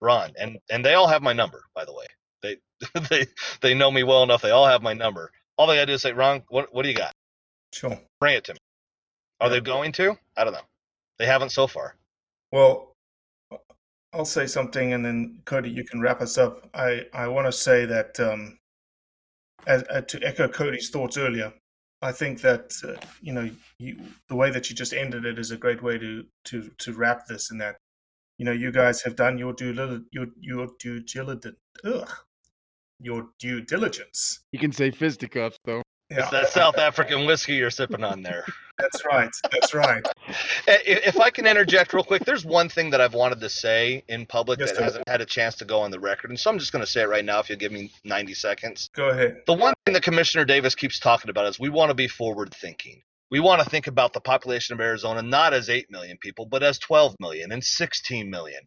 D: Ron," and and they all have my number, by the way. They they they know me well enough. They all have my number. All they gotta do is say, "Ron, what what do you got?
B: Sure.
D: Bring it to me." Are they going to? I don't know. They haven't so far.
B: Well, I'll say something, and then Cody, you can wrap us up. I I want to say that um, as, uh, to echo Cody's thoughts earlier, I think that uh, you know you, the way that you just ended it is a great way to to to wrap this. In that, you know, you guys have done your due dili- your your due diligence. Ugh, your due diligence.
E: You can say fisticuffs though.
B: Yeah.
D: It's that South African whiskey you're sipping on there.
B: That's right. That's right.
D: Eh, I- If I can interject real quick, there's one thing that I've wanted to say in public
B: Yes,
D: that
B: sir.
D: hasn't had a chance to go on the record, and so I'm just going to say it right now. If you'll give me 90 seconds.
B: Go ahead.
D: The one thing that Commissioner Davis keeps talking about is we want to be forward thinking. We want to think about the population of Arizona not as 8 million people, but as 12 million and 16 million.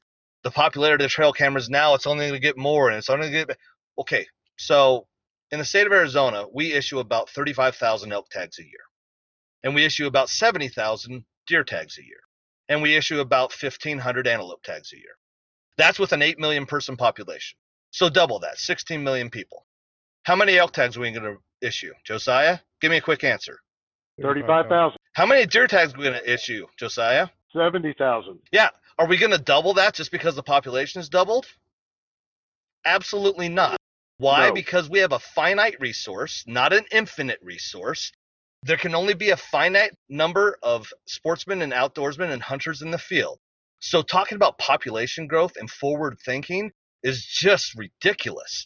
D: The popularity of the trail cameras now, it's only going to get more and it's only going to get. Okay, so in the state of Arizona, we issue about 35,000 elk tags a year, and we issue about 70,000 deer tags a year, and we issue about 1,500 antelope tags a year. That's with an 8 million person population. So double that, 16 million people. How many elk tags are we going to issue? Josiah, give me a quick answer.
C: 35,000,
D: How many deer tags are we going to issue, Josiah?
C: 70,000.
D: Yeah. Are we going to double that just because the population has doubled? Absolutely not. Why?
C: No.
D: Because we have a finite resource, not an infinite resource. There can only be a finite number of sportsmen and outdoorsmen and hunters in the field. So talking about population growth and forward thinking is just ridiculous.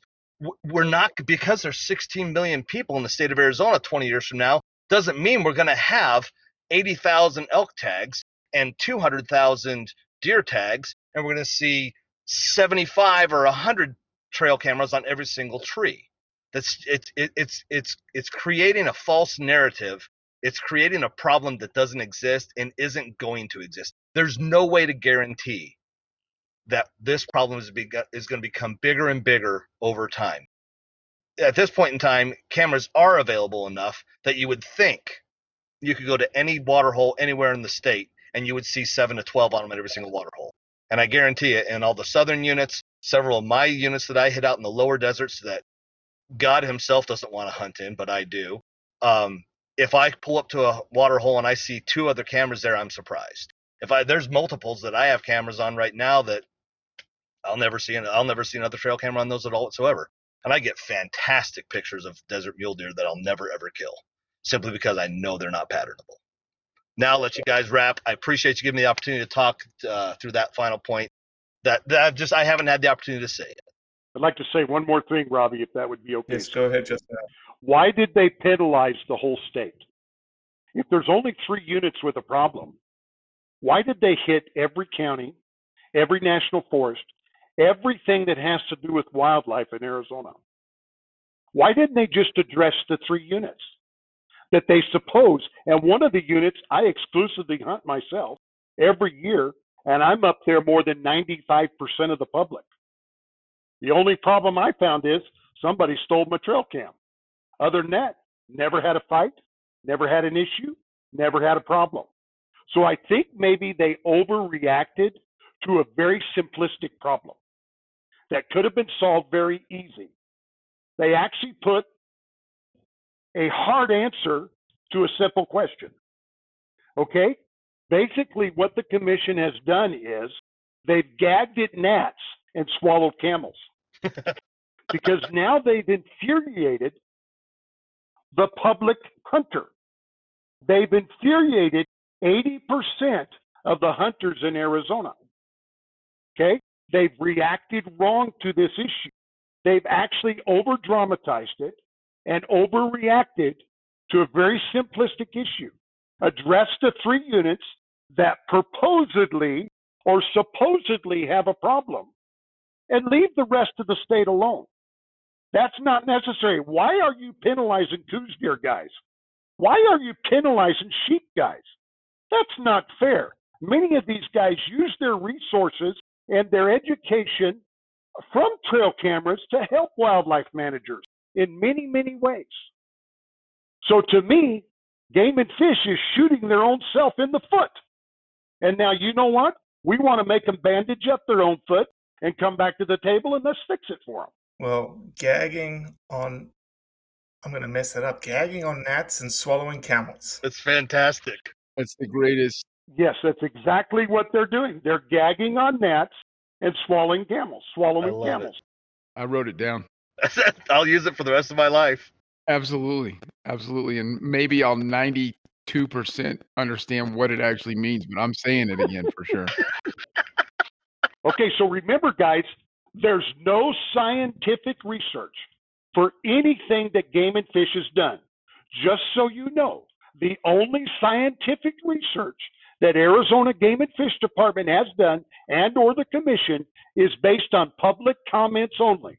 D: We're not because there's 16 million people in the state of Arizona 20 years from now doesn't mean we're going to have 80,000 elk tags and 200,000 deer tags and we're going to see 75 or 100 trail cameras on every single tree. That's it's it, it's it's it's creating a false narrative. It's creating a problem that doesn't exist and isn't going to exist. There's no way to guarantee that this problem is, be, is going to become bigger and bigger over time. At this point in time, cameras are available enough that you would think you could go to any water hole anywhere in the state and you would see seven to 12 on them at every single water hole. And I guarantee it, in all the southern units, several of my units that I hit out in the lower deserts that God Himself doesn't want to hunt in, but I do. Um, if I pull up to a water hole and I see two other cameras there, I'm surprised. If I there's multiples that I have cameras on right now that I'll never see, I'll never see another trail camera on those at all whatsoever. And I get fantastic pictures of desert mule deer that I'll never ever kill, simply because I know they're not patternable. Now I'll let you guys wrap. I appreciate you giving me the opportunity to talk uh, through that final point. that that I've just I haven't had the opportunity to say.
C: I'd like to say one more thing, Robbie, if that would be okay.
B: Yes, go ahead, Justin.
C: Why did they penalize the whole state? If there's only three units with a problem, why did they hit every county, every national forest, everything that has to do with wildlife in Arizona? Why didn't they just address the three units that they suppose? And one of the units I exclusively hunt myself every year, and I'm up there more than 95% of the public. The only problem I found is somebody stole my trail cam. Other than that, never had a fight, never had an issue, never had a problem. So I think maybe they overreacted to a very simplistic problem that could have been solved very easy. They actually put a hard answer to a simple question. Okay? Basically, what the commission has done is they've gagged at gnats and swallowed camels. because now they've infuriated the public hunter. They've infuriated 80% of the hunters in Arizona. Okay? They've reacted wrong to this issue. They've actually over dramatized it and overreacted to a very simplistic issue. Address the three units that purportedly or supposedly have a problem and leave the rest of the state alone. That's not necessary. Why are you penalizing Coues deer guys? Why are you penalizing sheep guys? That's not fair. Many of these guys use their resources and their education from trail cameras to help wildlife managers in many, many ways. So to me, Game and Fish is shooting their own self in the foot. And now you know what? We want to make them bandage up their own foot and come back to the table and let's fix it for them.
B: Well, gagging on, I'm going to mess it up, gagging on gnats and swallowing camels.
D: That's fantastic.
E: That's the greatest.
C: Yes, that's exactly what they're doing. They're gagging on gnats and swallowing camels, swallowing
D: love
C: camels.
E: I wrote it down.
D: I'll use it for the rest of my life.
E: Absolutely. Absolutely. And maybe I'll 92% understand what it actually means, but I'm saying it again for sure.
C: Okay, so remember, guys, there's no scientific research for anything that Game and Fish has done. Just so you know, the only scientific research that Arizona Game and Fish Department has done and or the commission is based on public comments only.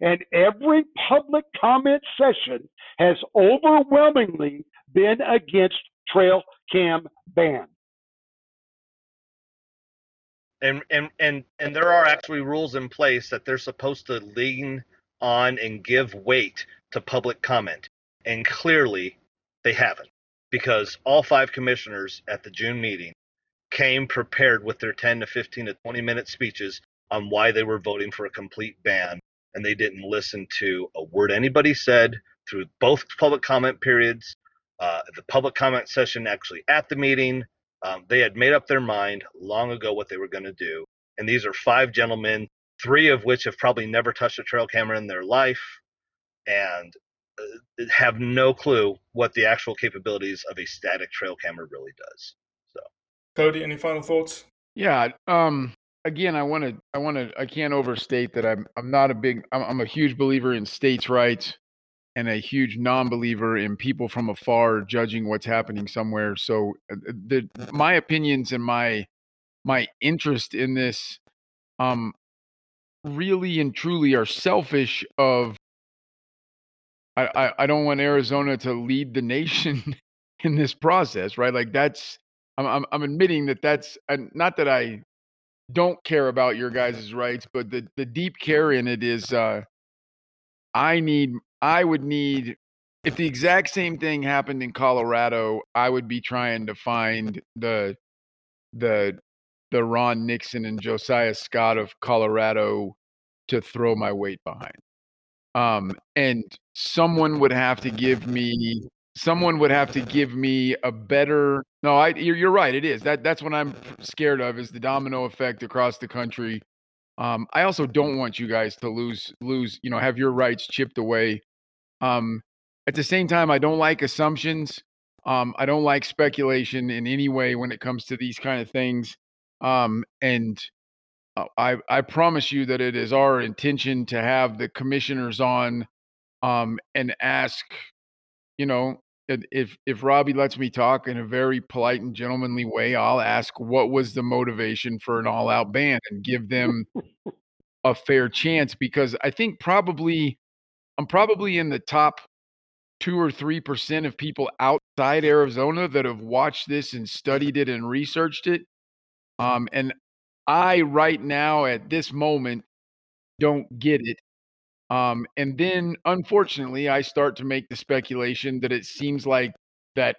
C: And every public comment session has overwhelmingly been against trail cam ban.
D: And and and and there are actually rules in place that they're supposed to lean on and give weight to public comment. And clearly they haven't because all five commissioners at the June meeting came prepared with their 10 to 15 to 20 minute speeches on why they were voting for a complete ban and they didn't listen to a word anybody said through both public comment periods. Uh, the public comment session actually at the meeting um, they had made up their mind long ago what they were going to do. And these are five gentlemen, three of which have probably never touched a trail camera in their life and uh, have no clue what the actual capabilities of a static trail camera really does. So,
B: Cody, any final thoughts?
E: Yeah. Um. Again, I want to. I want to. I can't overstate that. I'm. I'm not a big. I'm, I'm a huge believer in states' rights, and a huge non-believer in people from afar judging what's happening somewhere. So, uh, the my opinions and my my interest in this, um, really and truly are selfish. Of I, I, I don't want Arizona to lead the nation in this process, right? Like that's I'm I'm, I'm admitting that that's not that I don't care about your guys' rights, but the the deep care in it is uh I need I would need if the exact same thing happened in Colorado, I would be trying to find the the the Ron Nixon and Josiah Scott of Colorado to throw my weight behind. Um, and someone would have to give me someone would have to give me a better no i you're, you're right it is that that's what i'm scared of is the domino effect across the country um i also don't want you guys to lose lose you know have your rights chipped away um at the same time i don't like assumptions. Um i don't like speculation in any way when it comes to these kind of things. Um and uh, I I promise you that it is our intention to have the commissioners on, um, and ask, you know, if if if Robbie lets me talk in a very polite and gentlemanly way, I'll ask what was the motivation for an all-out ban and give them a fair chance because I think probably I'm probably in the top two or three percent of people outside Arizona that have watched this and studied it and researched it. Um, and I right now at this moment don't get it. Um, and then unfortunately, I start to make the speculation that it seems like that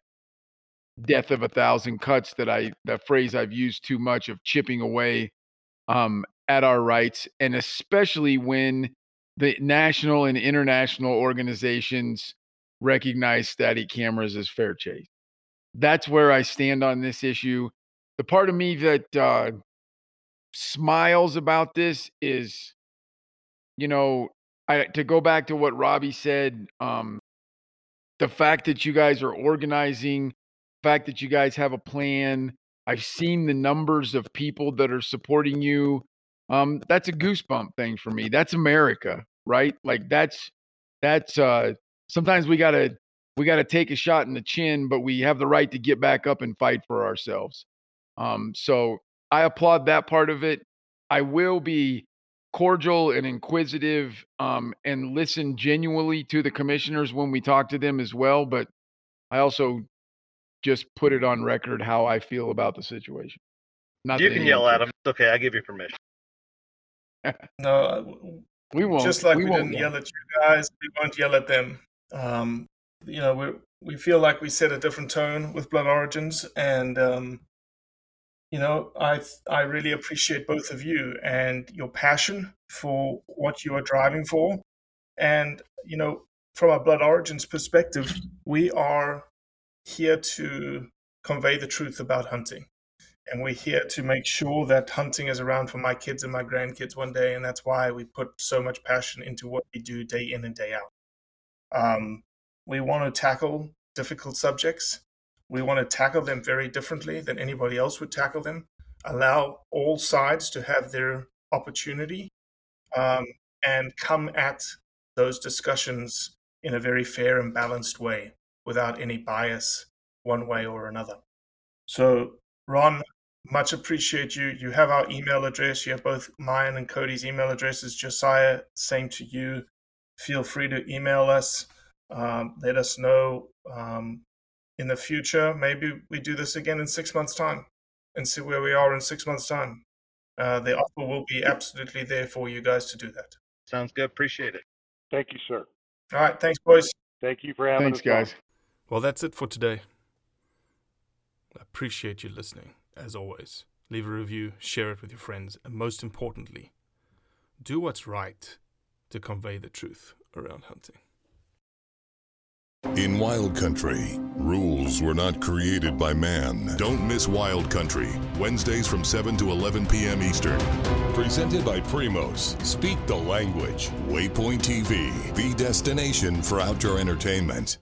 E: death of a thousand cuts that I that phrase I've used too much of chipping away um, at our rights, and especially when the national and international organizations recognize static cameras as fair chase. That's where I stand on this issue. The part of me that uh, smiles about this is, you know, I to go back to what Robbie said, um, the fact that you guys are organizing, the fact that you guys have a plan. I've seen the numbers of people that are supporting you. Um, that's a goosebump thing for me. That's America, right? Like that's that's uh sometimes we gotta we gotta take a shot in the chin, but we have the right to get back up and fight for ourselves. Um, so I applaud that part of it. I will be cordial and inquisitive um, and listen genuinely to the commissioners when we talk to them as well. But I also just put it on record how I feel about the situation. Not
D: you can yell at him. It's okay. I give you permission.
B: No, uh,
E: We won't.
B: just like
E: we
B: we, didn't
E: yell.
B: yell at you guys, we won't yell at them. Um, you know, we we feel like we set a different tone with Blood Origins, and um, you know, I I really appreciate both of you and your passion for what you are driving for, and you know, from a Blood Origins perspective, we are here to convey the truth about hunting. And we're here to make sure that hunting is around for my kids and my grandkids one day. And that's why we put so much passion into what we do day in and day out. Um, we want to tackle difficult subjects. We want to tackle them very differently than anybody else would tackle them. Allow all sides to have their opportunity um, and come at those discussions in a very fair and balanced way without any bias one way or another. So, Ron, much appreciate you. You have our email address. You have both mine and Cody's email addresses. Josiah, same to you. Feel free to email us. Um, let us know um, in the future. Maybe we do this again in six months' time and see where we are in six months' time. Uh, the offer will be absolutely there for you guys to do that.
D: Sounds good. Appreciate it.
C: Thank you, sir.
B: All right. Thanks, boys.
C: Thank you for having
E: Thanks,
C: us on.
E: guys.
A: Well, that's it for today. I appreciate you listening, as always. Leave a review, share it with your friends, and most importantly, do what's right to convey the truth around hunting.
F: In Wild Country, rules were not created by man. Don't miss Wild Country, Wednesdays from 7 to 11 p.m. Eastern. Presented by Primos. Speak the language. Waypoint TV, the destination for outdoor entertainment.